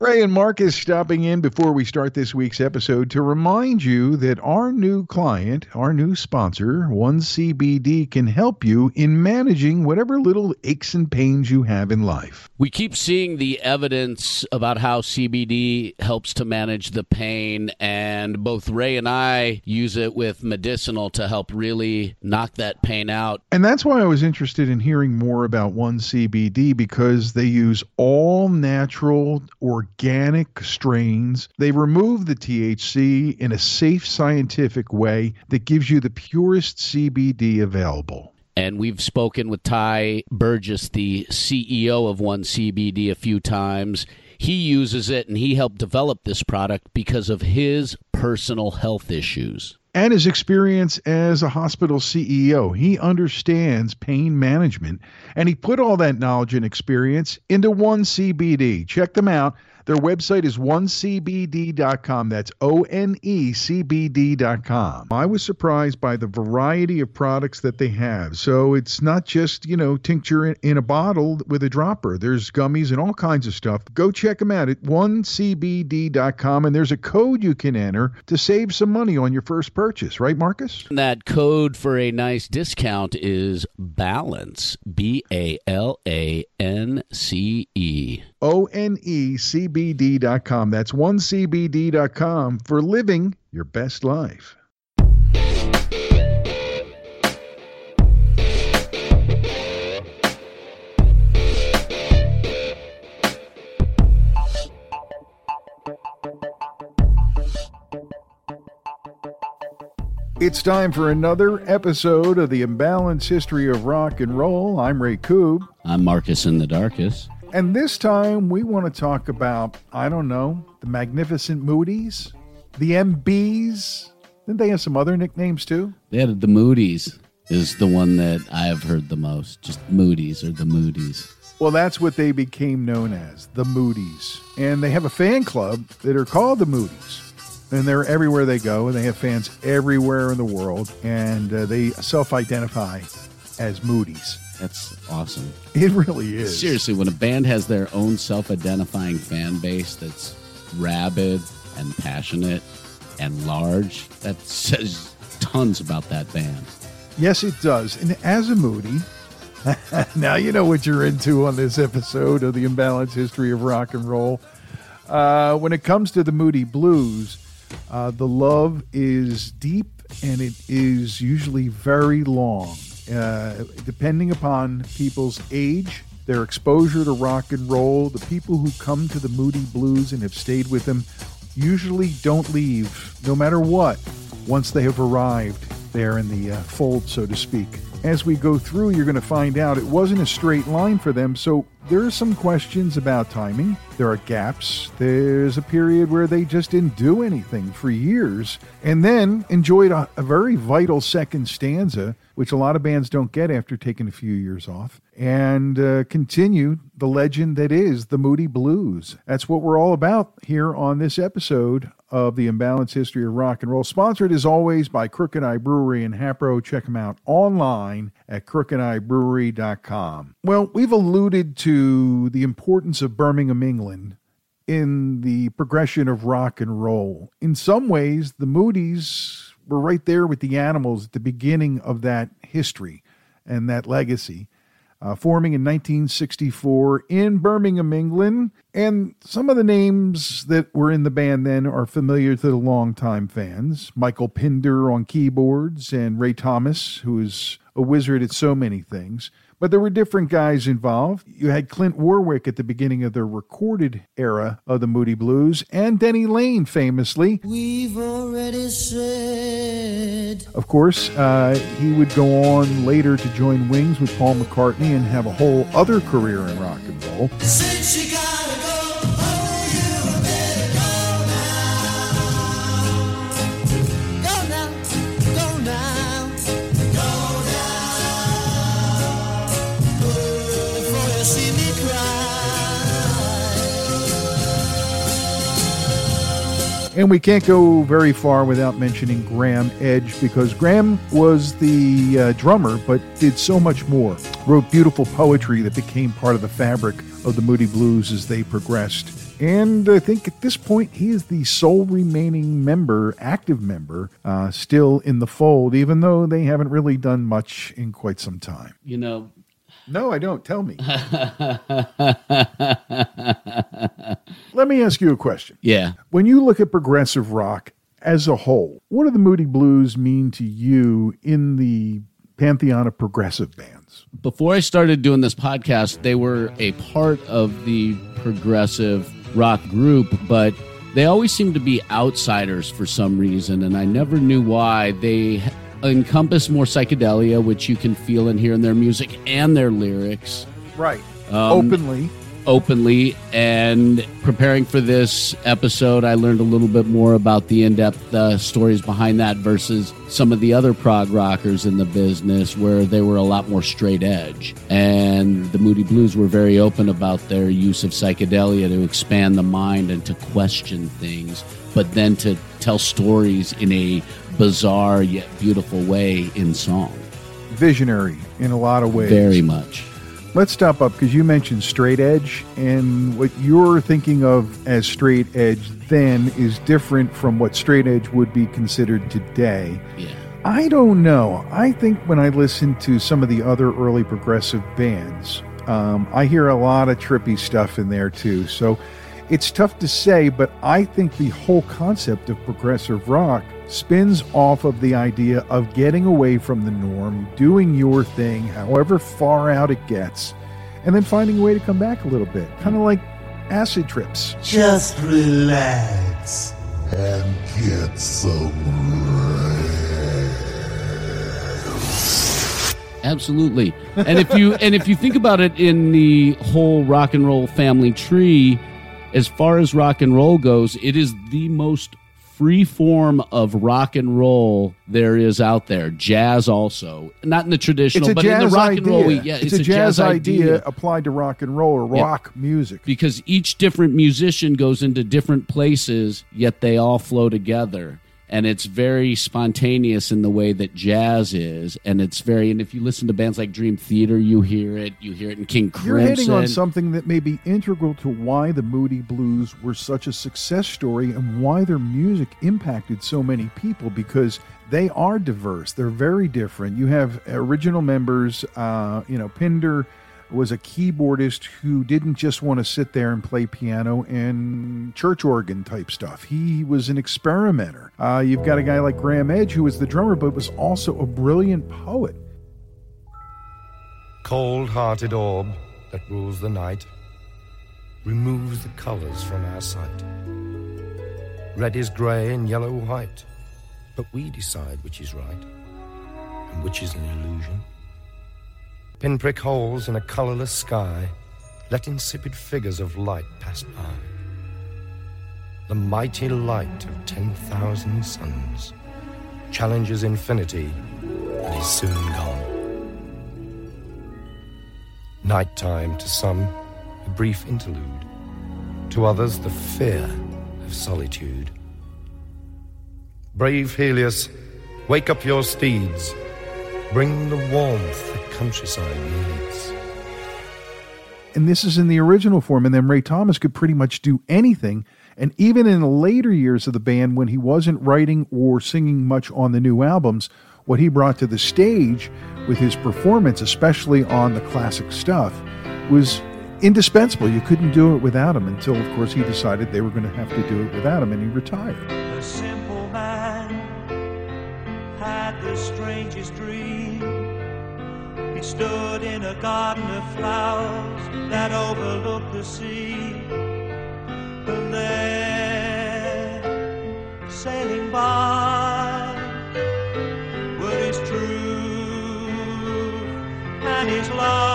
Ray and Marcus stopping in before we start this week's episode to remind you that our new client, our new sponsor, 1CBD, can help you in managing whatever little aches and pains you have in life. We keep seeing the evidence about how CBD helps to manage the pain, and both Ray and I use it with medicinal to help really knock that pain out. And that's why I was interested in hearing more about 1CBD because they use all natural, organic strains. They remove the THC in a safe, scientific way that gives you the purest CBD available. And we've spoken with Ty Burgess, the CEO of One CBD, a few times. He uses it and he helped develop this product because of his personal health issues. And his experience as a hospital CEO. He understands pain management and he put all that knowledge and experience into One CBD. Check them out. Their website is onecbd.com. That's O N E C B D.com. I was surprised by the variety of products that they have. So it's not just, you know, tincture in, a bottle with a dropper. There's gummies and all kinds of stuff. Go check them out at onecbd.com. And there's a code you can enter to save some money on your first purchase, right, Marcus? That code for a nice discount is BALANCE, B A L A N C E. O N E C B D.com. That's onecbd.com for living your best life. It's time for another episode of the Imbalanced History of Rock and Roll. I'm Ray Koob. I'm Marcus in the Darkest. And this time we want to talk about, I don't know, the Magnificent Moodies, the MBs. Didn't they have some other nicknames too? They had the Moody's is the one that I have heard the most. Just Moody's or the Moody's. Well, that's what they became known as, the Moodies. And they have a fan club that are called the Moodies. And they're everywhere they go, and they have fans everywhere in the world, and uh, they self identify as Moodies. That's awesome. It really is. Seriously, when a band has their own self identifying fan base that's rabid and passionate and large, that says tons about that band. Yes, it does. And as a Moody, now you know what you're into on this episode of the Imbalanced History of Rock and Roll. Uh, when it comes to the Moody Blues, uh, the love is deep and it is usually very long. Uh, depending upon people's age, their exposure to rock and roll, the people who come to the Moody Blues and have stayed with them usually don't leave, no matter what, once they have arrived there in the uh, fold, so to speak. As we go through, you're going to find out it wasn't a straight line for them, so there are some questions about timing. There are gaps. There's a period where they just didn't do anything for years, and then enjoyed a, a very vital second stanza, which a lot of bands don't get after taking a few years off, and uh, continued the legend that is the Moody Blues. That's what we're all about here on this episode of the Imbalanced History of Rock and Roll, sponsored as always by Crooked Eye Brewery and Hatboro. Check them out online at crookedeyebrewery.com. Well, we've alluded to the importance of Birmingham, England in the progression of rock and roll. In some ways, the Moody's were right there with the animals at the beginning of that history and that legacy uh, forming in 1964 in Birmingham, England. And some of the names that were in the band then are familiar to the longtime fans Michael Pinder on keyboards, and Ray Thomas, who is a wizard at so many things. But there were different guys involved. You had Clint Warwick at the beginning of the recorded era of the Moody Blues, and Denny Laine famously. We've already said. Of course, uh, he would go on later to join Wings with Paul McCartney and have a whole other career in rock and roll. And we can't go very far without mentioning Graeme Edge because Graeme was the uh, drummer but did so much more. Wrote beautiful poetry that became part of the fabric of the Moody Blues as they progressed. And I think at this point, he is the sole remaining member, active member, uh, still in the fold, even though they haven't really done much in quite some time. You know, No, I don't. Tell me. Let me ask you a question. yeah. When you look at progressive rock as a whole, what do the Moody Blues mean to you in the pantheon of progressive bands? Before I started doing this podcast, they were a part of the progressive rock group, but they always seemed to be outsiders for some reason, and I never knew why. They encompass more psychedelia, which you can feel and hear in their music and their lyrics Right. Um, Openly. openly. And preparing for this episode, I learned a little bit more about the in depth uh, stories behind that versus some of the other prog rockers in the business where they were a lot more straight edge. And the Moody Blues were very open about their use of psychedelia to expand the mind and to question things, but then to tell stories in a bizarre yet beautiful way in song. Visionary in a lot of ways. Very much. Let's stop up because you mentioned straight edge, and what you're thinking of as straight edge then is different from what straight edge would be considered today. Yeah. I don't know. I think when I listen to some of the other early progressive bands, um, I hear a lot of trippy stuff in there too. So it's tough to say, but I think the whole concept of progressive rock spins off of the idea of getting away from the norm, doing your thing, however far out it gets, and then finding a way to come back a little bit. Kind of like acid trips. Just relax. and get some Absolutely. And if you and if you think about it in the whole rock and roll family tree, as far as rock and roll goes, it is the most free form of rock and roll there is out there. Jazz also, not in the traditional, but in the rock idea. and roll. we- Yeah, it's, a, jazz, idea, idea applied to rock and roll or Yeah. rock music. because each different musician goes into different places, yet they all flow together. And it's very spontaneous in the way that jazz is, and it's very. And if you listen to bands like Dream Theater, you hear it. You hear it in King Crimson. You're hitting on something that may be integral to why the Moody Blues were such a success story and why their music impacted so many people because they are diverse. They're very different. You have original members, uh, you know, Pinder was a keyboardist who didn't just want to sit there and play piano and church organ type stuff. He was an experimenter. Uh, you've got a guy like Graeme Edge who was the drummer but was also a brilliant poet. cold hearted orb that rules the night, removes the colors from our sight. Red is grey and yellow white, but we decide which is right and which is an illusion. Pinprick holes in a colorless sky let insipid figures of light pass by. The mighty light of 10,000 suns challenges infinity and is soon gone. Nighttime to some, a brief interlude. To others, the fear of solitude. Brave Helios, wake up your steeds. Bring the warmth countryside needs. And this is in the original form. And then Ray Thomas could pretty much do anything. And even in the later years of the band, when he wasn't writing or singing much on the new albums, what he brought to the stage with his performance, especially on the classic stuff, was indispensable. You couldn't do it without him until, of course, he decided they were going to have to do it without him and he retired. A simple man had the strangest dream. Stood in a garden of flowers that overlooked the sea. And there, sailing by, were his truth and his lies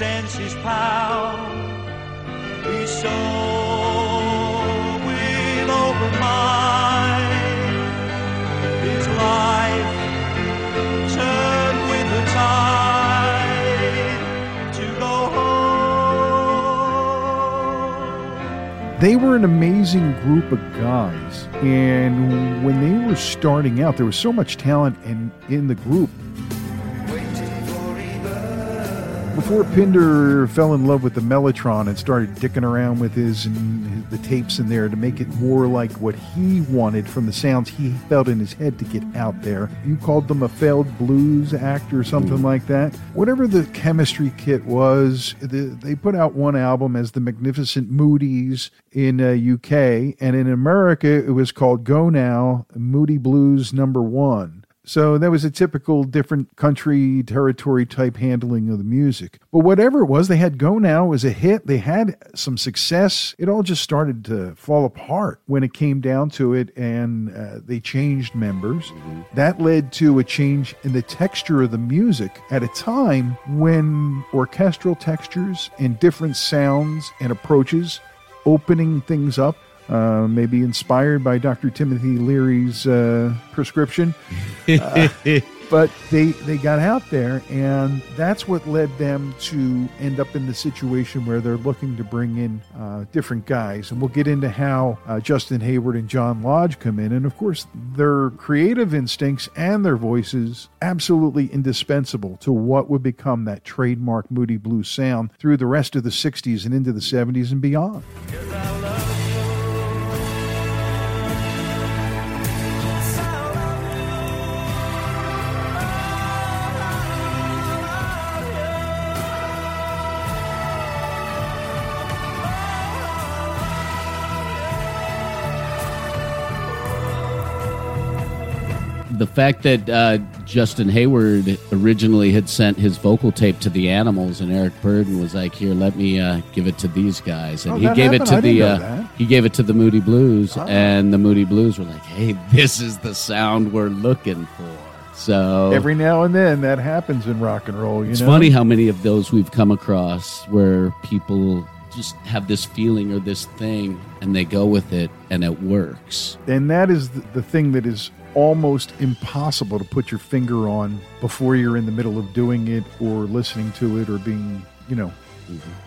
made his with open mind, his life turned with the tide to go home. They were an amazing group of guys. And when they were starting out, there was so much talent in, in the group. Before Pinder fell in love with the Mellotron and started dicking around with his and the tapes in there to make it more like what he wanted from the sounds he felt in his head to get out there. You called them a failed blues act or something like that. Whatever the chemistry kit was, the, they put out one album as the Magnificent Moody's in uh, UK, and in America it was called Go Now Moody Blues Number One. So that was a typical different country territory type handling of the music. But whatever it was, they had Go Now was a hit. They had some success. It all just started to fall apart when it came down to it, and uh, they changed members. That led to a change in the texture of the music at a time when orchestral textures and different sounds and approaches opening things up uh, maybe inspired by Dr. Timothy Leary's uh, prescription. Uh, but they they got out there, and that's what led them to end up in the situation where they're looking to bring in uh, different guys. And we'll get into how uh, Justin Hayward and John Lodge come in, and of course their creative instincts and their voices absolutely indispensable to what would become that trademark Moody Blues sound through the rest of the '60s and into the '70s and beyond. The fact that uh, Justin Hayward originally had sent his vocal tape to the Animals, and Eric Burdon was like, "Here, let me uh, give it to these guys," and Oh, he gave it to I the uh, he gave it to the Moody Blues, Oh. and the Moody Blues were like, "Hey, this is the sound we're looking for." So Every now and then that happens in rock and roll. You it's know? funny how many of those we've come across where people just have this feeling or this thing, and they go with it, and it works. And that is the, the thing that is almost impossible to put your finger on before you're in the middle of doing it or listening to it or being, you know,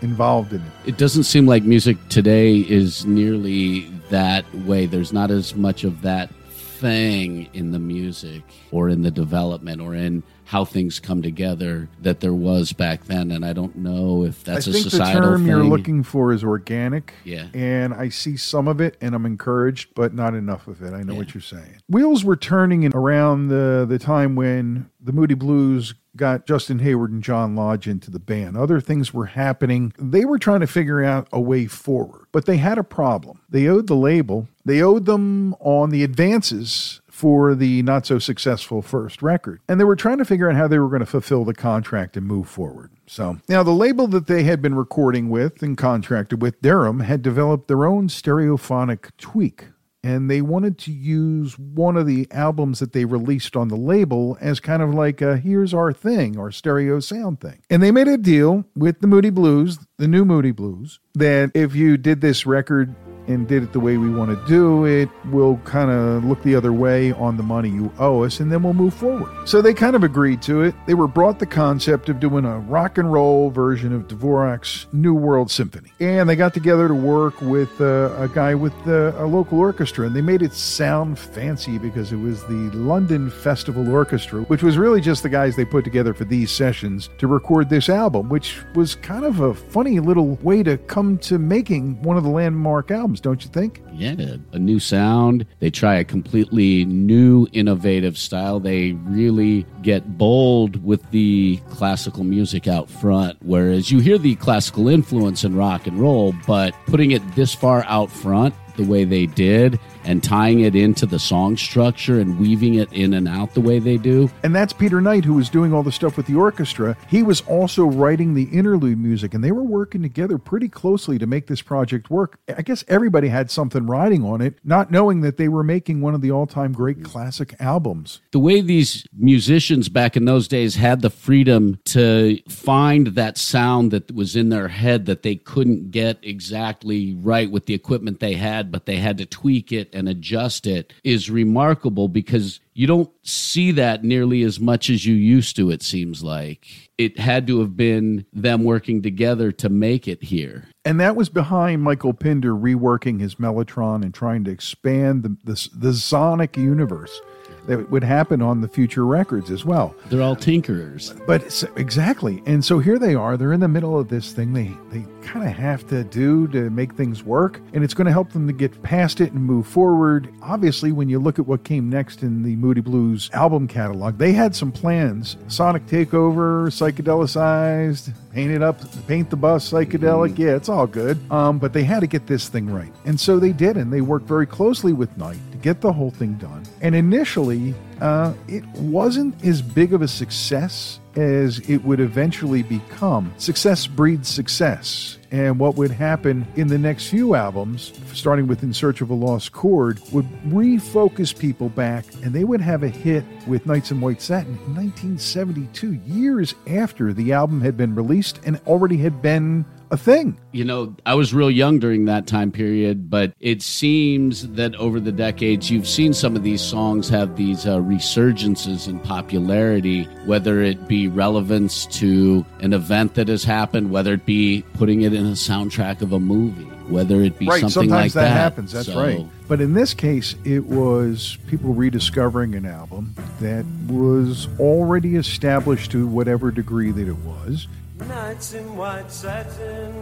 involved in it. it doesn't seem like music today is nearly that way. There's not as much of that thing in the music or in the development or in how things come together that there was back then. And I don't know if that's I a think the term thing. you're looking for is organic. Yeah. And I see some of it and I'm encouraged, but not enough of it. I know what you're saying. Wheels were turning in around the, the time when the Moody Blues got Justin Hayward and John Lodge into the band. Other things were happening. They were trying to figure out a way forward, but they had a problem. They owed the label, they owed them on the advances for the not so successful first record. And they were trying to figure out how they were going to fulfill the contract and move forward. So now the label that they had been recording with and contracted with, Deram, had developed their own stereophonic tweak. And they wanted to use one of the albums that they released on the label as kind of like a here's our thing, our stereo sound thing. And they made a deal with the Moody Blues, the new Moody Blues, that if you did this record and did it the way we want to do it, we'll kind of look the other way on the money you owe us, and then we'll move forward. So they kind of agreed to it. They were brought the concept of doing a rock and roll version of Dvorak's New World Symphony, and they got together to work with uh, a guy with uh, a local orchestra, and they made it sound fancy because it was the London Festival Orchestra, which was really just the guys they put together for these sessions to record this album, which was kind of a funny little way to come to making one of the landmark albums, don't you think? Yeah, a new sound. They try a completely new, innovative style. They really get bold with the classical music out front, whereas you hear the classical influence in rock and roll, but putting it this far out front the way they did and tying it into the song structure and weaving it in and out the way they do. And that's Peter Knight, who was doing all the stuff with the orchestra. He was also writing the interlude music, and they were working together pretty closely to make this project work. I guess everybody had something riding on it, not knowing that they were making one of the all time great classic albums. The way these musicians back in those days had the freedom to find that sound that was in their head that they couldn't get exactly right with the equipment they had, but they had to tweak it and adjust it is remarkable because you don't see that nearly as much as you used to, it seems like. It had to have been them working together to make it here. And that was behind Michael Pinder reworking his Mellotron and trying to expand the, the, the sonic universe that would happen on the future records as well. They're all tinkerers. But exactly. And so here they are. They're in the middle of this thing they, they kind of have to do to make things work. And it's going to help them to get past it and move forward. Obviously, when you look at what came next in the Moody Blues album catalog, they had some plans Sonic Takeover, psychedelicized, paint it up, paint the bus psychedelic. Yeah, it's all good. Um, but they had to get this thing right. And so they did. And they worked very closely with Knight to get the whole thing done. And initially, uh, it wasn't as big of a success as it would eventually become. Success breeds success. And what would happen in the next few albums, starting with In Search of a Lost Chord, would refocus people back and they would have a hit with Nights in White Satin in 1972, years after the album had been released and already had been a thing. You know, I was real young during that time period, but it seems that over the decades, you've seen some of these songs have these uh, resurgences in popularity, whether it be relevance to an event that has happened, whether it be putting it in a soundtrack of a movie, whether it be right, something sometimes like that, that. happens. That's So, right. But in this case, it was people rediscovering an album that was already established to whatever degree that it was. Nights in white satin,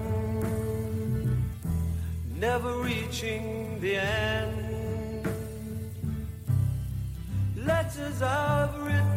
never reaching the end. Letters I've written,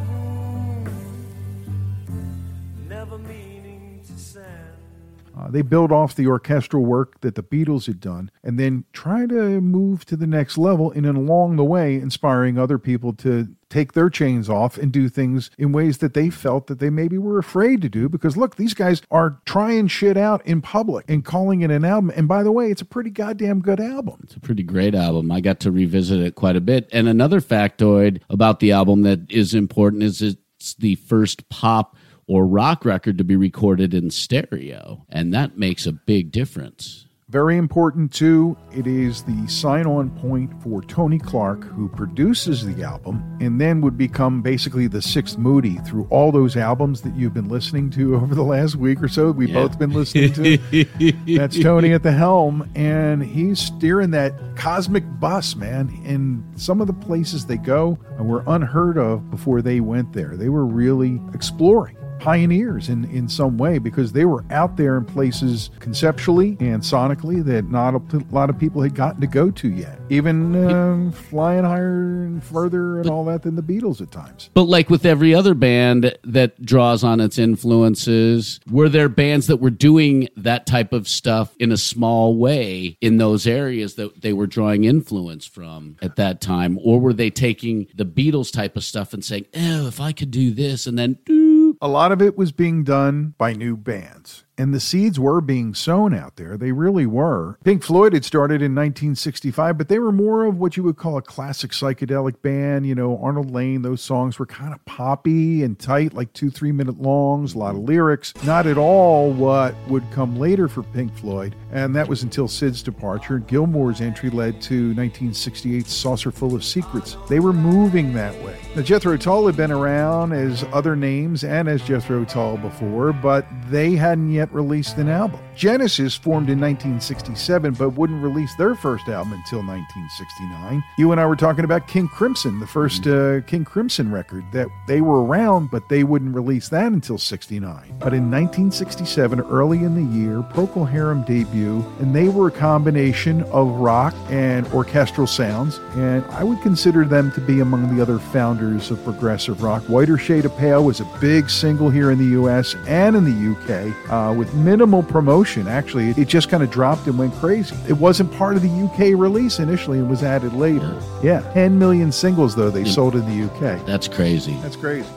Uh, they build off the orchestral work that the Beatles had done and then try to move to the next level and along the way inspiring other people to take their chains off and do things in ways that they felt that they maybe were afraid to do because look these guys are trying shit out in public and calling it an album and by the way it's a pretty goddamn good album It's a pretty great album. I got to revisit it quite a bit. And another factoid about the album that is important is it's the first pop or rock record to be recorded in stereo. And that makes a big difference. Very important too, it is the sign on point for Tony Clarke, who produces the album and then would become basically the sixth Moody through all those albums that you've been listening to over the last week or so. We've Yeah. both been listening to. That's Tony at the helm, and he's steering that cosmic bus, man. And some of the places they go were unheard of before they went there. They were really exploring pioneers in, in some way because they were out there in places conceptually and sonically that not a lot of people had gotten to go to yet. Even um, flying higher and further and all that than the Beatles at times. But like with every other band that draws on its influences, were there bands that were doing that type of stuff in a small way in those areas that they were drawing influence from at that time? Or were they taking the Beatles type of stuff and saying, oh, if I could do this and then do A lot of it was being done by new bands. And the seeds were being sown out there. They really were. Pink Floyd had started in 1965, but they were more of what you would call a classic psychedelic band. You know, Arnold Layne, those songs were kind of poppy and tight, like two, three minute longs, a lot of lyrics. Not at all what would come later for Pink Floyd. And that was until Sid's departure. Gilmour's entry led to 1968's Saucerful of Secrets. They were moving that way. Now, Jethro Tull had been around as other names and as Jethro Tull before, but they hadn't yet released an album. Genesis formed in 1967, but wouldn't release their first album until 1969. You and I were talking about King Crimson, the first uh, King Crimson record, that they were around, but they wouldn't release that until 69. But in 1967, early in the year, Procol Harum debut, and they were a combination of rock and orchestral sounds, and I would consider them to be among the other founders of progressive rock. Whiter Shade of Pale was a big single here in the US and in the UK uh, with minimal promotion. Actually, it just kind of dropped and went crazy. It wasn't part of the UK release initially and was added later. Yeah, 10 million singles though they mm. sold in the UK. That's crazy. That's crazy.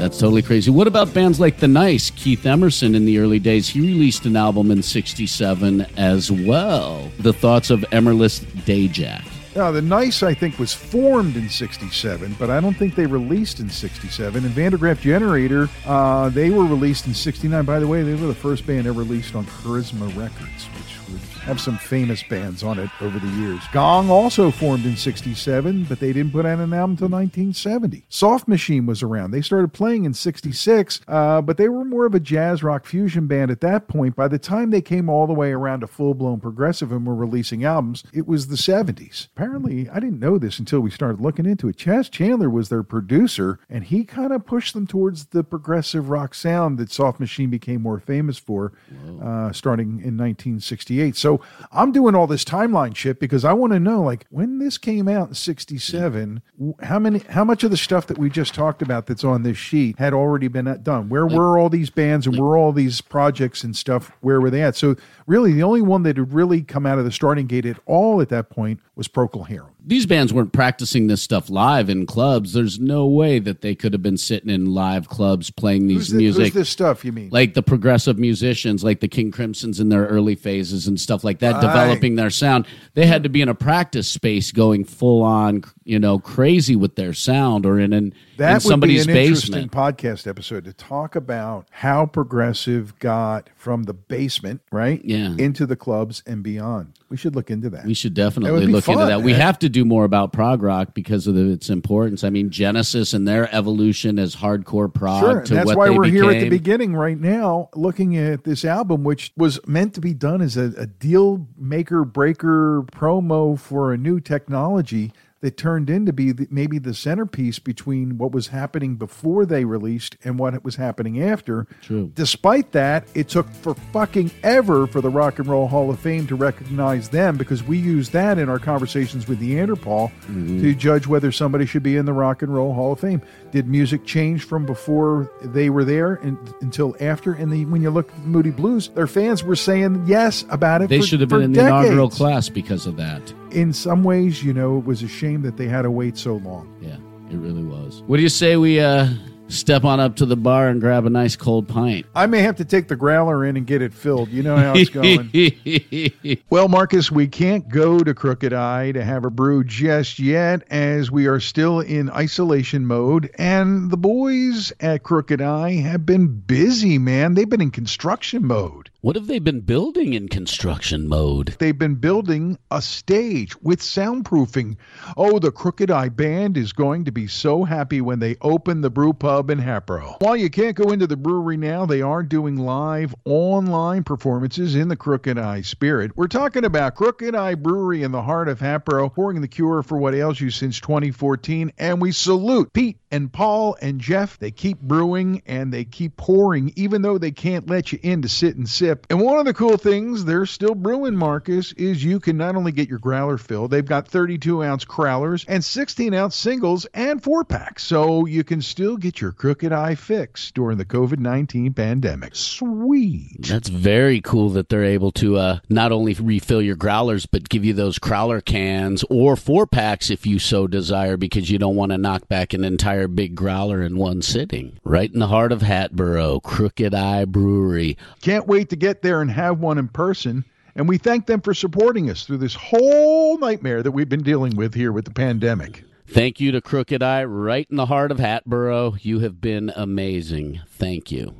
That's totally crazy. What about bands like The Nice? Keith Emerson in the early days, he released an album in 67 as well. The Thoughts of Emerlist Davjack. Now, the Nice, I think, was formed in 67, but I don't think they released in 67. And Van der Graaf Generator, uh, they were released in 69. By the way, they were the first band ever released on Charisma Records, which would have some famous bands on it over the years. Gong also formed in 67, but they didn't put out an album until 1970. Soft Machine was around. They started playing in 66, uh, but they were more of a jazz rock fusion band at that point. By the time they came all the way around to full blown progressive and were releasing albums, it was the 70s. Apparently, I didn't know this until we started looking into it. Chas Chandler was their producer, and he kind of pushed them towards the progressive rock sound that Soft Machine became more famous for, uh, starting in 1968. So I'm doing all this timeline shit because I want to know, like, when this came out in '67, how many, how much of the stuff that we just talked about that's on this sheet had already been uh, done? Where were all these bands and were all these projects and stuff? Where were they at? So really, the only one that had really come out of the starting gate at all at that point was Procol Harum. These bands weren't practicing this stuff live in clubs. There's no way that they could have been sitting in live clubs playing these Who's, the- music. who's this stuff? You mean? like the progressive musicians, like the King Crimsons in their early phases and stuff like that, Aye. developing their sound. They had to be in a practice space, going full on, you know, crazy with their sound, or in an That in would somebody's be an interesting basement. podcast episode to talk about how progressive got from the basement, right? Yeah. Into the clubs and beyond. We should look into that. We should definitely look into fun, that. We have to do more about prog rock because of the, its importance. I mean, Genesis and their evolution as hardcore prog Sure, to that's why we're here at the beginning right now, looking at this album, which was meant to be done as a, a deal maker breaker promo for a new technology that turned into be the, maybe the centerpiece between what was happening before they released and what was happening after. True. Despite that, it took for fucking ever for the Rock and Roll Hall of Fame to recognize them because we use that in our conversations with Neanderthal Mm-hmm. to judge whether somebody should be in the Rock and Roll Hall of Fame. Did music change from before they were there and, until after? And the, when you look at the Moody Blues, their fans were saying yes about it. They for- should have been in the inaugural class because of that. In some ways, you know, it was a shame that they had to wait so long. Yeah, it really was. What do you say we uh, step on up to the bar and grab a nice cold pint? I may have to take the growler in and get it filled. You know how it's going. Well, Marcus, we can't go to Crooked Eye to have a brew just yet, as we are still in isolation mode. And the boys at Crooked Eye have been busy, man. They've been in construction mode. What have they been building in construction mode? They've been building a stage with soundproofing. Oh, the Crooked Eye Band is going to be so happy when they open the brew pub in Hatboro. While you can't go into the brewery now, they are doing live online performances in the Crooked Eye spirit. We're talking about Crooked Eye Brewery in the heart of Hatboro, pouring the cure for what ails you since 2014. And we salute Pete and Paul and Jeff. They keep brewing and they keep pouring, even though they can't let you in to sit and sip. Sip. And one of the cool things they're still brewing, Marcus, is you can not only get your growler filled, they've got 32 ounce crowlers and 16 ounce singles and four packs. So you can still get your crooked eye fix during the COVID 19 pandemic. Sweet. That's very cool that they're able to uh, not only refill your growlers, but give you those crowler cans or four packs if you so desire, because you don't want to knock back an entire big growler in one sitting. Right in the heart of Hatboro, Crooked Eye Brewery. Can't wait to get there and have one in person. And we thank them for supporting us through this whole nightmare that we've been dealing with here with the pandemic. Thank you to Crooked Eye, right in the heart of Hatboro. You have been amazing. Thank you.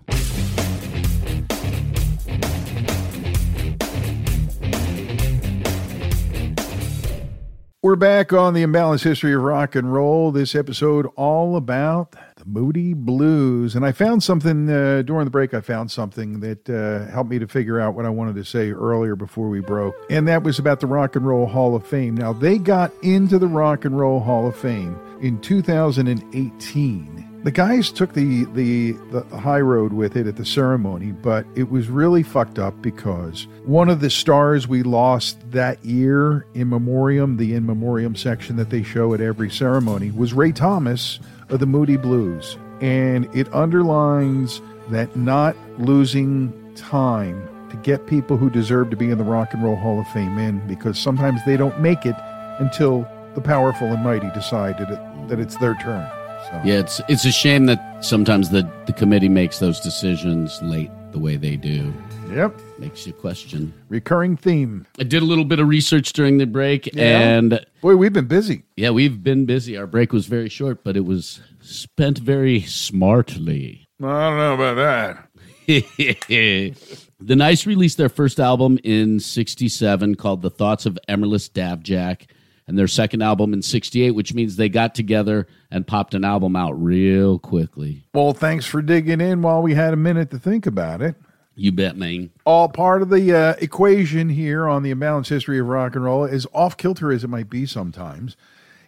We're back on the imbalanced history of rock and roll. This episode all about Moody Blues, and I found something uh, during the break. I found something that uh, helped me to figure out what I wanted to say earlier before we broke, and that was about the Rock and Roll Hall of Fame. Now they got into the Rock and Roll Hall of Fame in 2018. The guys took the, the the high road with it at the ceremony, but it was really fucked up because one of the stars we lost that year in memoriam, the in memoriam section that they show at every ceremony, was Ray Thomas of the Moody Blues, and it underlines that not losing time to get people who deserve to be in the Rock and Roll Hall of Fame in, because sometimes they don't make it until the powerful and mighty decide that, that it's their turn. So. Yeah, it's it's a shame that sometimes the, the committee makes those decisions late the way they do. Yep. Makes you question. Recurring theme. I did a little bit of research during the break, Yeah. and Boy, we've been busy. yeah, we've been busy. Our break was very short, but it was spent very smartly. I don't know about that. the Nice released their first album in 67 called The Thoughts of Emerlist Davjack and their second album in 68, which means they got together and popped an album out real quickly. Well, thanks for digging in while we had a minute to think about it. You bet, man. All part of the uh, equation here on the imbalanced history of rock and roll, as off kilter as it might be sometimes.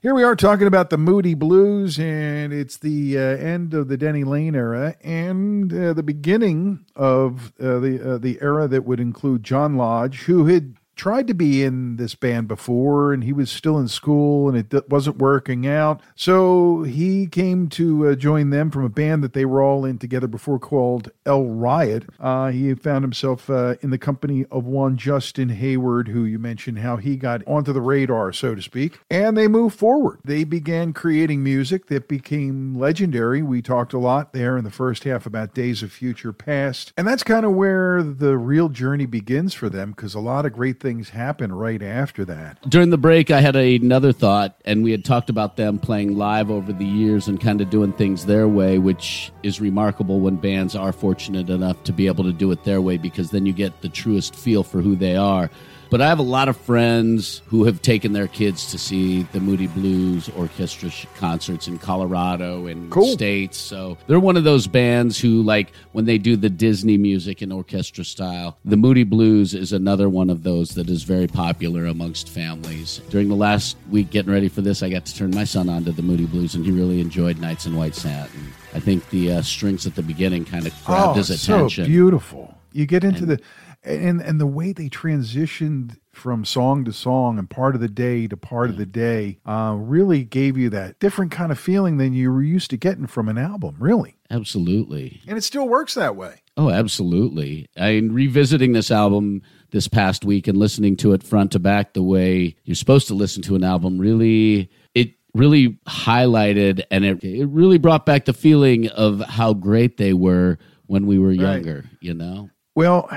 Here we are talking about the Moody Blues, and it's the uh, end of the Denny Laine era and uh, the beginning of uh, the uh, the era that would include John Lodge, who had tried to be in this band before, and he was still in school, and it wasn't working out. So he came to uh, join them from a band that they were all in together before called El Riot. Uh, he found himself uh, in the company of one Justin Hayward, who you mentioned how he got onto the radar, so to speak, and they moved forward. They began creating music that became legendary. We talked a lot there in the first half about Days of Future Past, and that's kind of where the real journey begins for them because a lot of great things happen right after that. During the break, I had another thought, and we had talked about them playing live over the years and kind of doing things their way, which is remarkable when bands are fortunate enough to be able to do it their way because then you get the truest feel for who they are. But I have a lot of friends who have taken their kids to see the Moody Blues Orchestra sh- concerts in Colorado and Cool. states. So they're one of those bands who, like, when they do the Disney music in orchestra style, the Moody Blues is another one of those that is very popular amongst families. During the last week getting ready for this, I got to turn my son on to the Moody Blues, and he really enjoyed Nights in White Satin. I think the uh, strings at the beginning kind of grabbed his attention. Oh, So beautiful. You get into the and and the way they transitioned from song to song and part of the day to part of the day uh, really gave you that different kind of feeling than you were used to getting from an album. Really, Absolutely. and it still works that way. Oh, absolutely. I mean, revisiting this album this past week and listening to it front to back the way you're supposed to listen to an album really it really highlighted and it, it really brought back the feeling of how great they were when we were younger, you know? Well,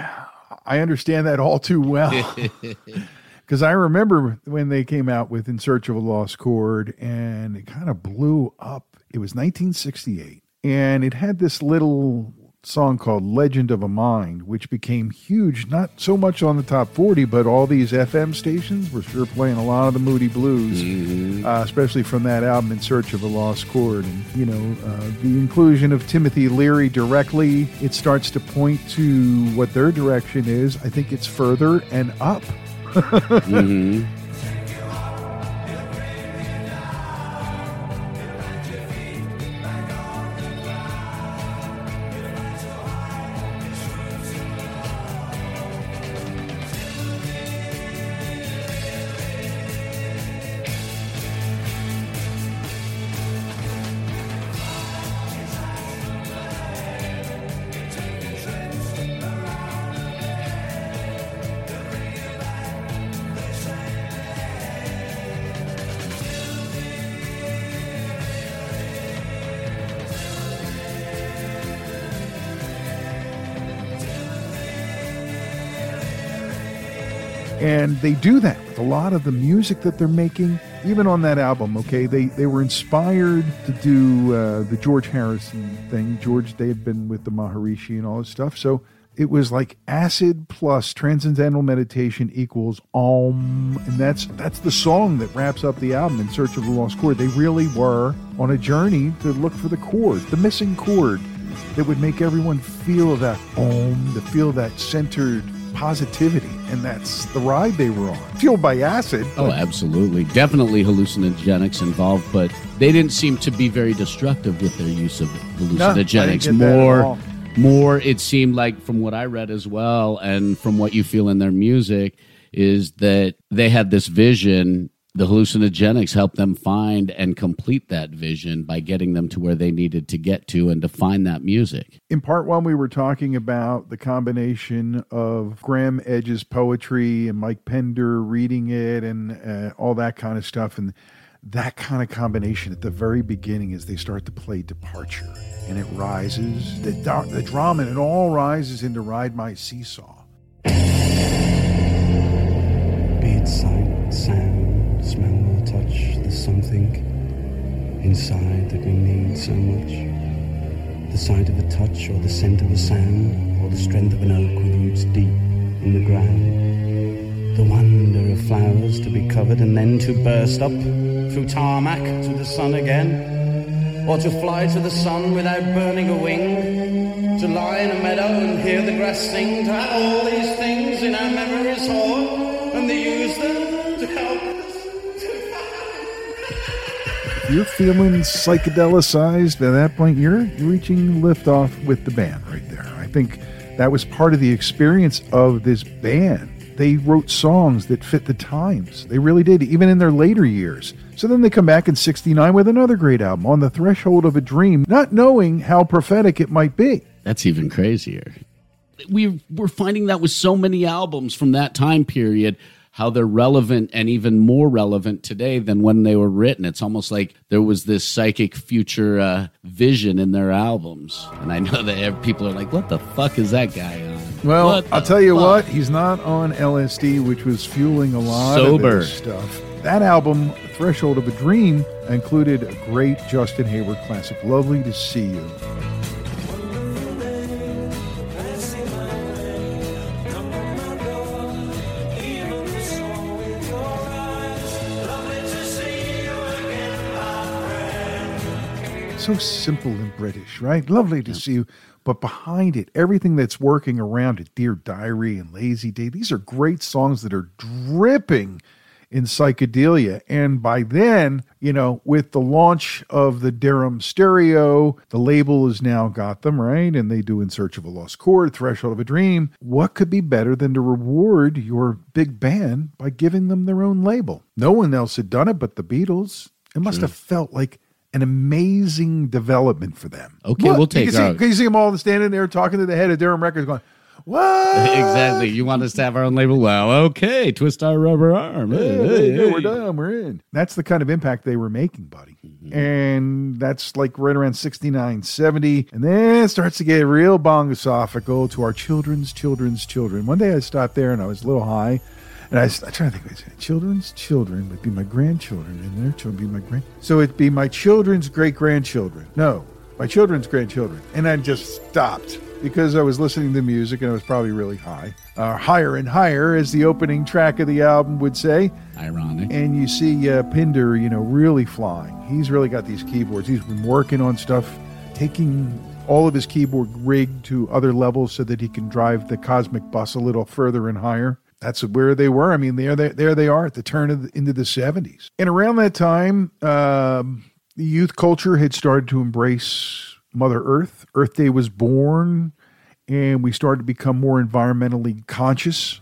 I understand that all too well. Because I remember when they came out with In Search of a Lost Chord and it kind of blew up. It was 1968. And it had this little song called Legend of a Mind, which became huge, not so much on the top 40, but all these FM stations were sure playing a lot of the Moody Blues, uh, especially from that album In Search of a Lost Chord. And, you know, uh, the inclusion of Timothy Leary directly, it starts to point to what their direction is. I think it's further and up. Mhm. And they do that with a lot of the music that they're making, even on that album. Okay, they they were inspired to do uh, the George Harrison thing. George, they had been with the Maharishi and all this stuff, so it was like acid plus transcendental meditation equals om, and that's that's the song that wraps up the album. In Search of the Lost Chord, they really were on a journey to look for the chord, the missing chord that would make everyone feel that om, to feel that centered positivity. And that's the ride they were on, fueled by acid. Oh, absolutely. Definitely hallucinogenics involved, but they didn't seem to be very destructive with their use of No, hallucinogenics. at more, more, it seemed like from what I read as well, and from what you feel in their music, is that they had this vision. The hallucinogenics helped them find and complete that vision by getting them to where they needed to get to and to find that music. In part one, we were talking about the combination of Graeme Edge's poetry and Mike Pinder reading it and uh, all that kind of stuff. And that kind of combination at the very beginning as they start to play Departure and it rises, the, da- the drama, and it all rises into Ride My Seesaw. Be it sight, sound, smell, or touch, the something inside that we need so much. The sight of a touch, or the scent of a sound, or the strength of an oak with roots deep in the ground. The wonder of flowers to be covered and then to burst up through tarmac to the sun again. Or to fly to the sun without burning a wing. To lie in a meadow and hear the grass sing. To have all these things in our memories stored If you're feeling psychedelicized at that point, you're, you're reaching liftoff with the band right there. I think that was part of the experience of this band. They wrote songs that fit the times. They really did, even in their later years. So then they come back in 69 with another great album, On the Threshold of a Dream, not knowing how prophetic it might be. That's even crazier. We we're finding that with so many albums from that time period, how they're relevant and even more relevant today than when they were written. It's almost like there was this psychic future uh, vision in their albums. And I know that people are like, "What the fuck is that guy on?" Well, I'll tell you fuck? what, he's not on LSD, which was fueling a lot Sober. of this stuff. That album, Threshold of a Dream, included a great Justin Hayward classic, Lovely to See You. So simple and British, right? Lovely to see you. But behind it, everything that's working around it, Dear Diary and Lazy Day, these are great songs that are dripping in psychedelia. And by then, you know, with the launch of the Deram Stereo, the label has now got them, right? And they do In Search of a Lost Chord, Threshold of a Dream. What could be better than to reward your big band by giving them their own label? No one else had done it but the Beatles. It must have felt like an amazing development for them. Okay, What? we'll take you can, see, can you see them all standing there talking to the head of Deram Records going, what? exactly. You want us to have our own label? Well, okay. Twist our rubber arm. Hey, hey, hey, we're done. We're in. That's the kind of impact they were making, buddy. Mm-hmm. And that's like right around 69, 70. And then it starts to get real bongosophical to our children's children's children. One day I stopped there and I was a little high. And I I trying to think, children's children would be my grandchildren, and their children would be my grand. So it'd be my children's great grandchildren. No, my children's grandchildren. And I just stopped because I was listening to music and I was probably really high. Uh, higher and higher, as the opening track of the album would say. Ironic. And you see uh, Pinder, you know, really flying. He's really got these keyboards. He's been working on stuff, taking all of his keyboard rig to other levels so that he can drive the cosmic bus a little further and higher. That's where they were. I mean, there they, there they are at the turn of the, into the 70s. And around that time, um, the youth culture had started to embrace Mother Earth. Earth Day was born, and we started to become more environmentally conscious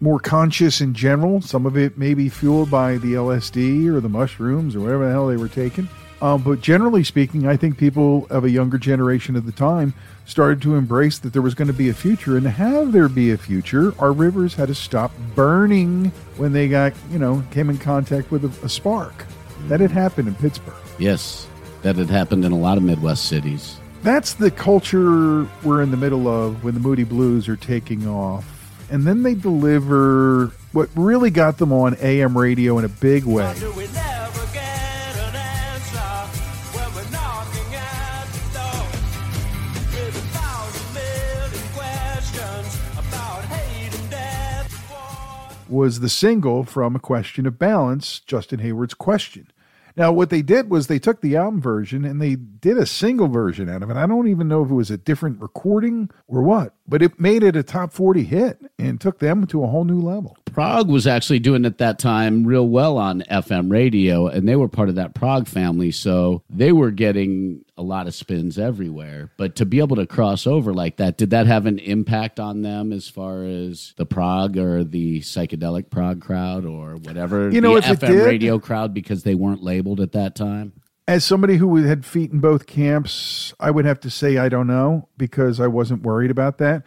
more conscious in general. Some of it may be fueled by the LSD or the mushrooms or whatever the hell they were taking. Um, but generally speaking, I think people of a younger generation at the time started to embrace that there was going to be a future. And to have there be a future, our rivers had to stop burning when they got, you know, came in contact with a, a spark. That had happened in Pittsburgh. Yes, that had happened in a lot of Midwest cities. That's the culture we're in the middle of when the Moody Blues are taking off and then they deliver what really got them on AM radio in a big way. Was the single from A Question of Balance, Justin Hayward's Question. Now, what they did was they took the album version and they did a single version out of it. I don't even know if it was a different recording or what, but it made it a top 40 hit and took them to a whole new level. Prog was actually doing at that time real well on FM radio, and they were part of that prog family, so they were getting a lot of spins everywhere. But to be able to cross over like that, did that have an impact on them as far as the prog or the psychedelic prog crowd or whatever You know, the FM did- radio crowd because they weren't labeled at that time? As somebody who had feet in both camps, I would have to say I don't know because I wasn't worried about that.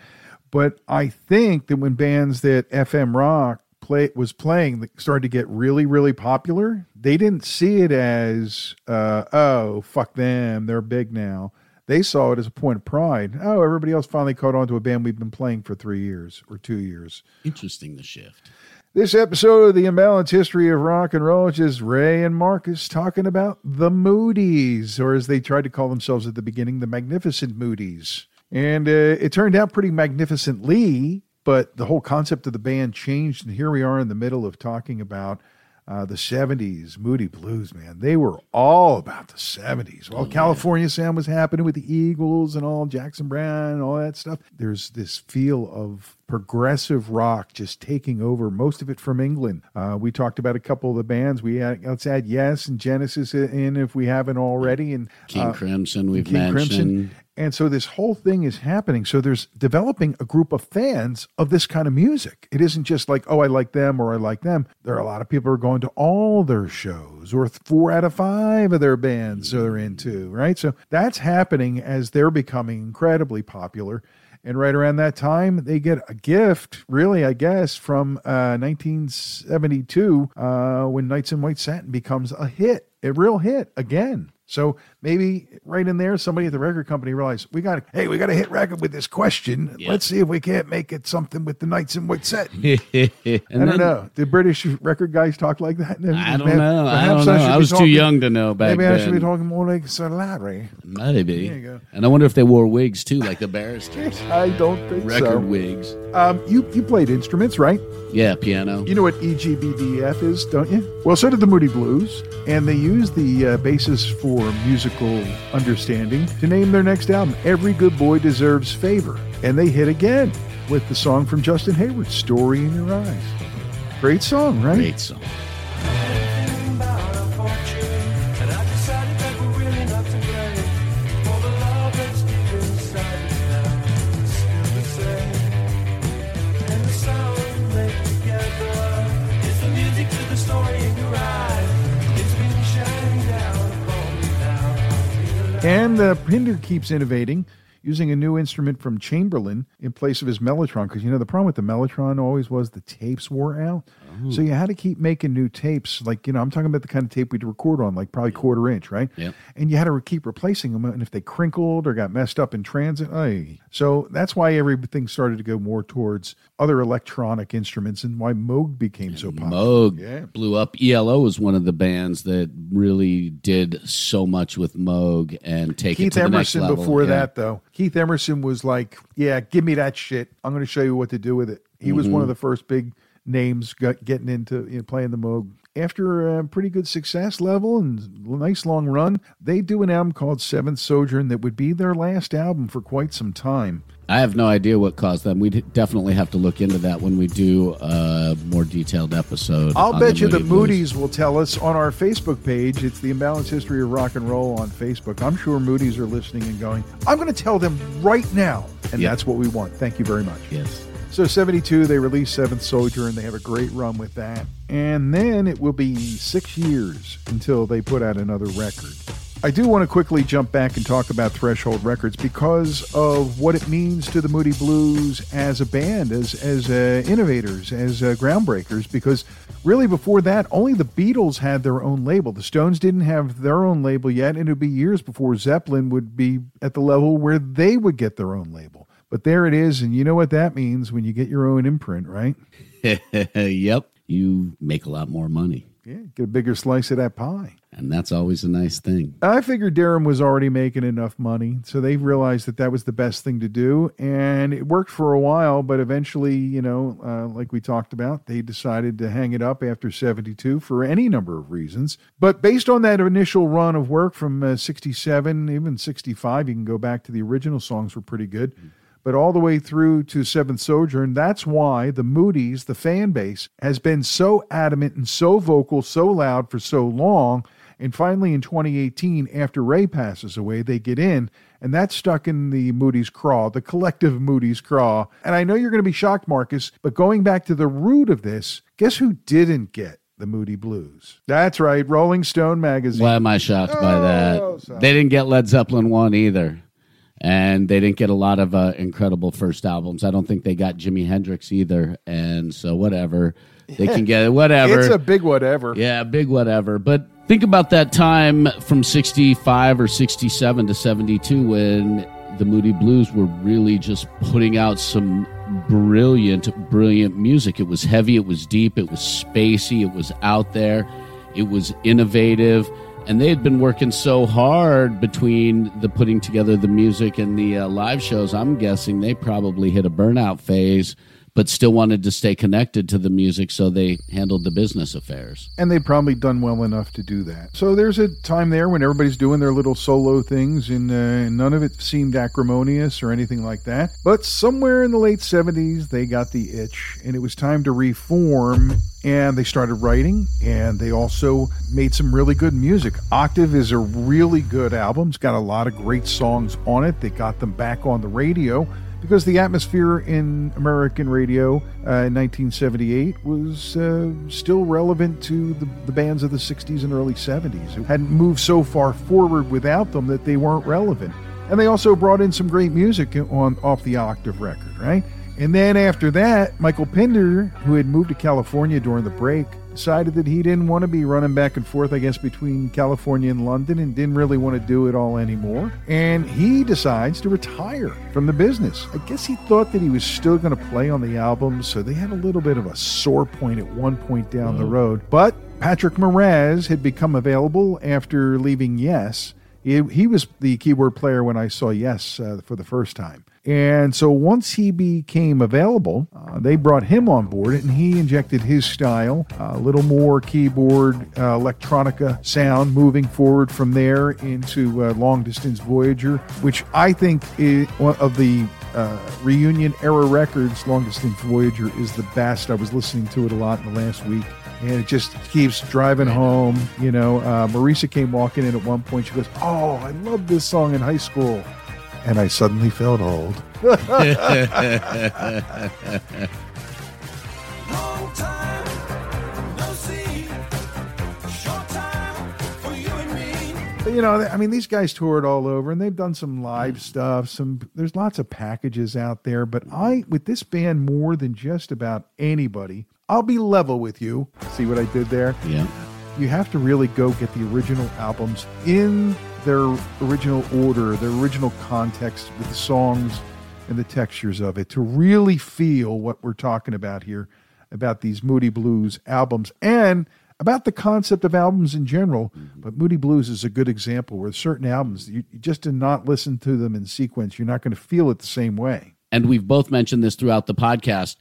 But I think that when bands that FM rock play was playing that started to get really, really popular, they didn't see it as uh, oh fuck them, they're big now. They saw it as a point of pride. Oh, everybody else finally caught on to a band we've been playing for three years or two years. Interesting the shift. This episode of the Imbalanced History of Rock and Roll is just Ray and Marcus talking about the Moody's, or as they tried to call themselves at the beginning, the Magnificent Moody's. And uh, it turned out pretty magnificently, but the whole concept of the band changed. And here we are in the middle of talking about uh, the 70s, Moody Blues, man. They were all about the 70s. Well, California Sound was happening with the Eagles and all, Jackson Browne and all that stuff. There's this feel of progressive rock just taking over, most of it from England. Uh, we talked about a couple of the bands. We had, let's add Yes and Genesis in if we haven't already. And King uh, Crimson, we've King mentioned. Crimson. And so this whole thing is happening. So there's developing a group of fans of this kind of music. It isn't just like, oh, I like them or I like them. There are a lot of people who are going to all their shows or four out of five of their bands they're into, right? So that's happening as they're becoming incredibly popular. And right around that time, they get a gift, really, I guess, from uh, 1972 uh, when Nights in White Satin becomes a hit, a real hit again. So maybe right in there, somebody at the record company realized we got hey, we got to hit record with this question. Let's see if we can't make it something with the Knights in White Satin. I don't know. Did British record guys talk like that? I don't know. I don't know. I was too young to know back Maybe I should be talking more like Sir Larry. Maybe. There you go. And I wonder if they wore wigs too, like the barristers. I don't think Record so. wigs. Um, you you played instruments, right? Yeah, piano. You know what EGBDF is, don't you? Well, so did the Moody Blues, and they used the uh, basis for understanding to name their next album, Every Good Boy Deserves Favor. And they hit again with the song from Justin Hayward, Story in Your Eyes. Great song, right? Great song. And the Pinder keeps innovating, using a new instrument from Chamberlin in place of his Mellotron. Because you know the problem with the Mellotron always was the tapes wore out, oh. so you had to keep making new tapes. Like you know, I'm talking about the kind of tape we'd record on, like probably quarter inch, right? Yep. And you had to keep replacing them, and if they crinkled or got messed up in transit, ay. so that's why everything started to go more towards other electronic instruments, and why Moog became so popular. Moog Yeah. blew up. ELO was one of the bands that really did so much with Moog and take it Keith to the next Emerson level. before Yeah. that though. Keith Emerson was like, "Yeah, give me that shit. I'm going to show you what to do with it." He was Mm-hmm. one of the first big names getting into you know, playing the Moog. After a pretty good success level and nice long run, they do an album called Seventh Sojourn that would be their last album for quite some time. I have no idea what caused them. We definitely have to look into that when we do a more detailed episode. I'll bet the you the Moody Blues. Moody's will tell us on our Facebook page. It's the Imbalanced History of Rock and Roll on Facebook. I'm sure Moody's are listening and going, I'm going to tell them right now. And Yeah. that's what we want. Thank you very much. Yes. So 72, they released Seventh Sojourn, and they have a great run with that. And then it will be six years until they put out another record. I do want to quickly jump back and talk about Threshold Records because of what it means to the Moody Blues as a band, as as uh, innovators, as uh, groundbreakers. Because really, before that, only the Beatles had their own label. The Stones didn't have their own label yet, and it would be years before Zeppelin would be at the level where they would get their own label. But there it is, and you know what that means when you get your own imprint, right? yep. You make a lot more money. Yeah, get a bigger slice of that pie. And that's always a nice thing. I figured Deram was already making enough money, so they realized that that was the best thing to do, and it worked for a while. But eventually, you know, uh, like we talked about, they decided to hang it up after '72 for any number of reasons. But based on that initial run of work from '67, even '65, you can go back to the original songs were pretty good. But all the way through to Seventh Sojourn, that's why the Moody's, the fan base, has been so adamant and so vocal, so loud for so long. And finally, in 2018, after Ray passes away, they get in, and that's stuck in the Moody's craw, the collective Moody's craw. And I know you're going to be shocked, Marcus, but going back to the root of this, guess who didn't get the Moody Blues? That's right, Rolling Stone magazine. Why am I shocked by Oh, that? sorry. They didn't get Led Zeppelin 1 either. And they didn't get a lot of uh, incredible first albums. I don't think they got Jimi Hendrix either. And so, whatever. They can get it, whatever. It's a big whatever. Yeah, big whatever. But think about that time from 65 or 67 to 72 when the Moody Blues were really just putting out some brilliant, brilliant music. It was heavy, it was deep, it was spacey, it was out there, it was innovative. And they had been working so hard between the putting together the music and the uh, live shows. I'm guessing they probably hit a burnout phase, but still wanted to stay connected to the music, so they handled the business affairs. And they've probably done well enough to do that. So there's a time there when everybody's doing their little solo things, and uh, none of it seemed acrimonious or anything like that. But somewhere in the late 70s, they got the itch, and it was time to reform. And they started writing, and they also made some really good music. Octave is a really good album. It's got a lot of great songs on it. They got them back on the radio because the atmosphere in American radio uh, in 1978 was uh, still relevant to the, the bands of the 60s and early 70s. It hadn't moved so far forward without them that they weren't relevant. And they also brought in some great music on off the Octave record, right? And then after that, Michael Pinder, who had moved to California during the break, decided that he didn't want to be running back and forth, I guess, between California and London and didn't really want to do it all anymore. And he decides to retire from the business. I guess he thought that he was still going to play on the album, so they had a little bit of a sore point at one point down the road. But Patrick Moraz had become available after leaving Yes. He, he was the keyboard player when I saw Yes uh, for the first time. And so once he became available, uh, they brought him on board and he injected his style, a little more keyboard uh, electronica sound moving forward from there into uh, Long Distance Voyager, which I think is one of the uh, reunion era records. Long Distance Voyager is the best. I was listening to it a lot in the last week and it just keeps driving home. You know, uh, Marisa came walking in at one point. She goes, "Oh, I loved this song in high school," and I suddenly felt old. Long time, no see. Short time for you. But, you know, I mean, these guys toured all over, and they've done some live stuff. Some there's lots of packages out there, but I with this band more than just about anybody. I'll be level with you. See what I did there? Yeah. you have to really go get the original albums in their original order, their original context with the songs and the textures of it to really feel what we're talking about here about these Moody Blues albums and about the concept of albums in general. Mm-hmm. But Moody Blues is a good example where certain albums, you, you just did not listen to them in sequence. You're not going to feel it the same way. and we've both mentioned this throughout the podcast.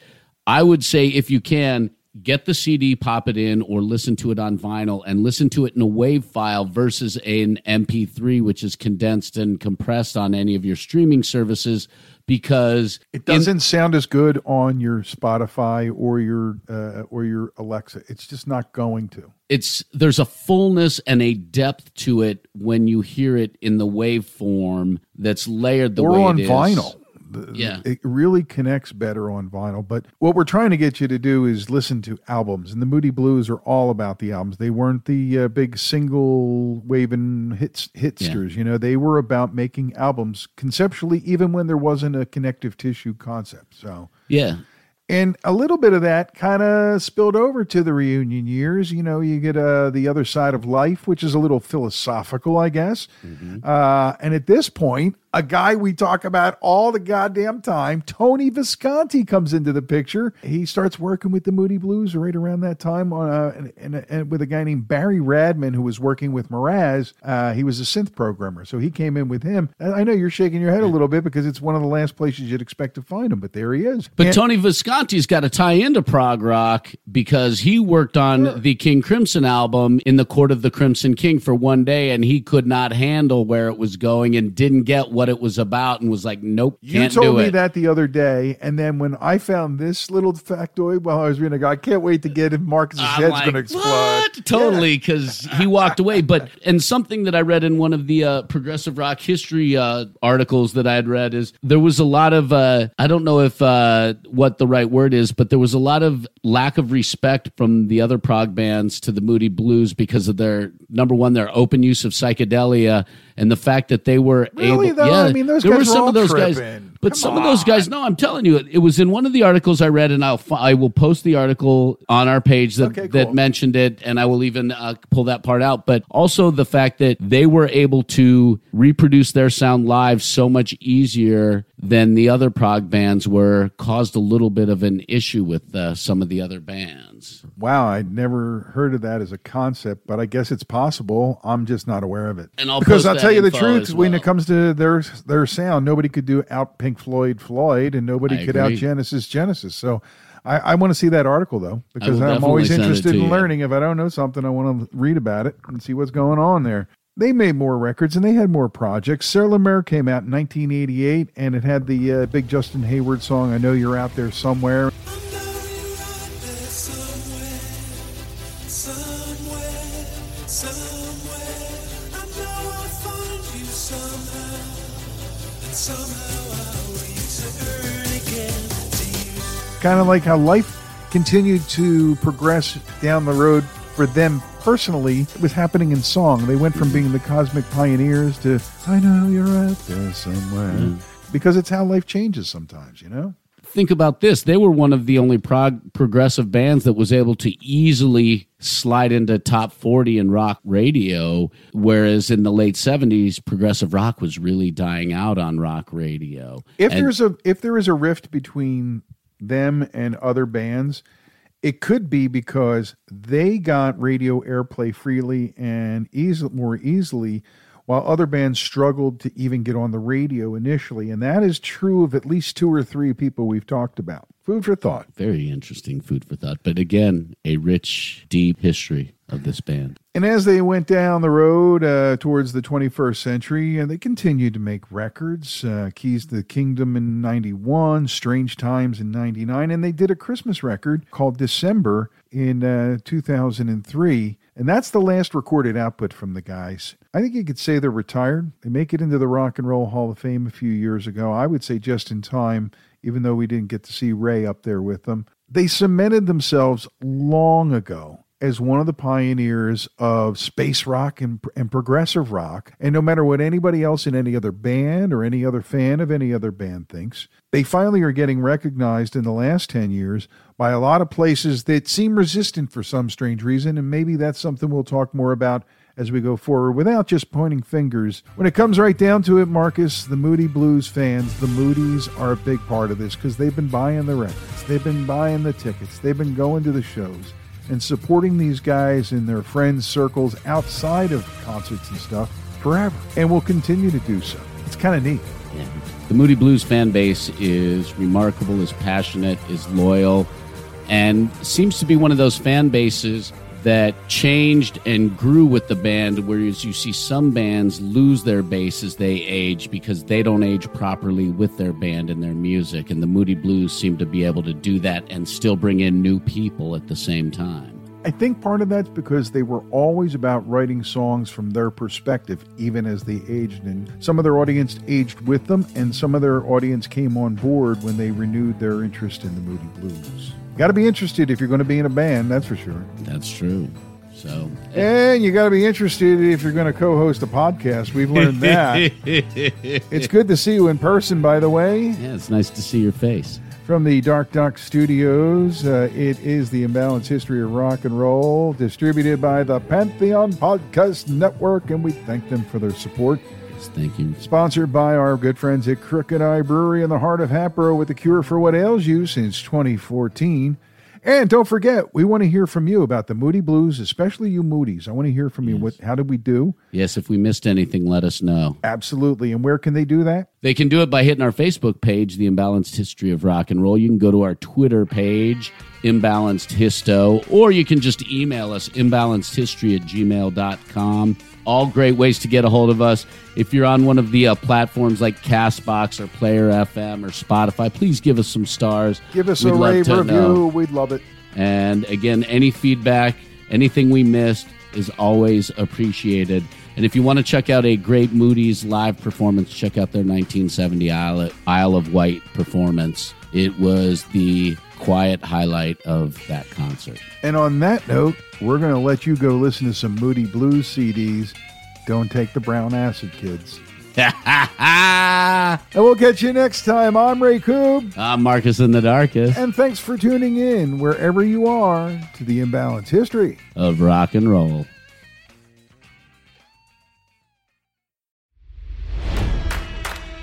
I would say if you can get the CD, pop it in, or listen to it on vinyl and listen to it in a WAV file versus an MP3, which is condensed and compressed on any of your streaming services, because It doesn't sound as good on your Spotify or your uh, or your Alexa. It's just not going to. it's there's a fullness and a depth to it when you hear it in the waveform that's layered the or way on it is. vinyl. The- Yeah. It really connects better on vinyl. But what we're trying to get you to do is listen to albums. And the Moody Blues are all about the albums. They weren't the uh, big single waving hits, hitsters. You know, they were about making albums conceptually, even when there wasn't a connective tissue concept. So. Yeah. And a little bit of that kind of spilled over to the reunion years. You know, you get uh, the other side of life, which is a little philosophical, I guess. Uh, and at this point, a guy we talk about all the goddamn time, Tony Visconti, comes into the picture. He starts working with the Moody Blues right around that time on uh, and, and, and with a guy named Barry Radman who was working with Moraz. Uh, he was a synth programmer, so he came in with him. I know you're shaking your head a little bit because it's one of the last places you'd expect to find him, but there he is. But And- Tony Visconti's got to tie into prog rock because he worked on the King Crimson album in the Court of the Crimson King for one day, and he could not handle where it was going and didn't get what it was about, and was like, "Nope, You told me it." that the other day, and then when I found this little factoid while I was reading, I go, I can't wait to get it. Marcus's I'm head's like, going to explode. What? Totally, because he walked away. But and something that I read in one of the uh, progressive rock history uh, articles that I had read is there was a lot of uh, I don't know if uh, what the right word is, but there was a lot of lack of respect from the other prog bands to the Moody Blues because of their number one, their open use of psychedelia and the fact that they were Really, able. though? Yeah, I mean, those there were were some all of those guys, but Come some of those guys. No, I'm telling you, it was in one of the articles I read, and I'll I will post the article on our page that Okay, that mentioned it, and I will even uh, pull that part out. But also the fact that they were able to reproduce their sound live so much easier than the other prog bands were caused a little bit of an issue with uh, some of the other bands. Wow, I'd never heard of that as a concept, but I guess it's possible. I'm just not aware of it. And I'll because I'll tell you the truth, as when it comes to their their sound, nobody could do out Pink Floyd Floyd, and nobody I could out. Genesis Genesis. So. I, I want to see that article though because I'm always definitely send it interested in you. learning. If I don't know something, I want to read about it and see what's going on there. They made more records and they had more projects. Sur la Mer came out in 1988 and it had the uh, big Justin Hayward song, I Know You're Out There Somewhere. kind of like how life continued to progress down the road for them personally. It was happening in song. They went from being the cosmic pioneers to I know you're out there somewhere. Mm-hmm. Because it's how life changes sometimes, you know? think about this they were one of the only prog- progressive bands that was able to easily slide into top 40 in rock radio whereas in the late 70s progressive rock was really dying out on rock radio If And- there's a if there is a rift between them and other bands, it could be because they got radio airplay freely and easy, more easily, while other bands struggled to even get on the radio initially. And that is true of at least two or three people we've talked about. Food for thought. very interesting food for thought but again a rich deep history of this band And as they went down the road uh, towards the 21st century, uh, they continued to make records. Uh, Keys to the Kingdom in 91, Strange Times in 99, and they did a Christmas record called December in uh, 2003. And that's the last recorded output from the guys. I think you could say they're retired. They make it into the Rock and Roll Hall of Fame a few years ago. I would say just in time, even though we didn't get to see Ray up there with them. They cemented themselves long ago as one of the pioneers of space rock and, and progressive rock. And no matter what anybody else in any other band or any other fan of any other band thinks, they finally are getting recognized in the last 10 years by a lot of places that seem resistant for some strange reason. And maybe that's something we'll talk more about as we go forward without just pointing fingers. When it comes right down to it, Marcus, the Moody Blues fans, the Moodies are a big part of this because they've been buying the records, they've been buying the tickets, they've been going to the shows and supporting these guys in their friends' circles outside of concerts and stuff forever and will continue to do so. It's kind of neat. Yeah. The Moody Blues fan base is remarkable, is passionate, is loyal, and seems to be one of those fan bases that changed and grew with the band. Whereas you see some bands lose their base as they age because they don't age properly with their band and their music. And the Moody Blues seem to be able to do that and still bring in new people at the same time. I think part of that's because they were always about writing songs from their perspective, even as they aged. And some of their audience aged with them, and some of their audience came on board when they renewed their interest in the Moody Blues. Got to be interested if you're going to be in a band, that's for sure. That's true. So, And you got to be interested if you're going to co host a podcast. We've learned that. it's good to see you in person, by the way. yeah, it's nice to see your face. From the Dark Duck Studios, uh, it is the Imbalanced History of Rock and Roll, distributed by the Pantheon Podcast Network, and we thank them for their support. Thank you. Sponsored by our good friends at Crooked Eye Brewery in the heart of Hatboro with the cure for what ails you since 2014. And don't forget, we want to hear from you about the Moody Blues, especially you Moodies. I want to hear from you. What? How did we do? Yes, if we missed anything, let us know. Absolutely. And where can they do that? They can do it by hitting our Facebook page, The Imbalanced History of Rock and Roll. You can go to our Twitter page, Imbalanced Histo, or you can just email us, imbalancedhistory at gmail.com. All great ways to get a hold of us. If you're on one of the uh, platforms like Castbox or Player FM or Spotify, please give us some stars. Give us We'd a rave review. know. We'd love it. And again, any feedback, anything we missed is always appreciated. And if you want to check out a great Moody's live performance, check out their 1970 Isle, Isle of Wight performance. It was the quiet highlight of that concert. And on that note, we're going to let you go listen to some Moody Blues CDs. Don't take the brown acid, kids. and we'll catch you next time. I'm Ray Coob. I'm Marcus in the Darkest And thanks for tuning in, wherever you are, to the Imbalance History. of Rock and Roll.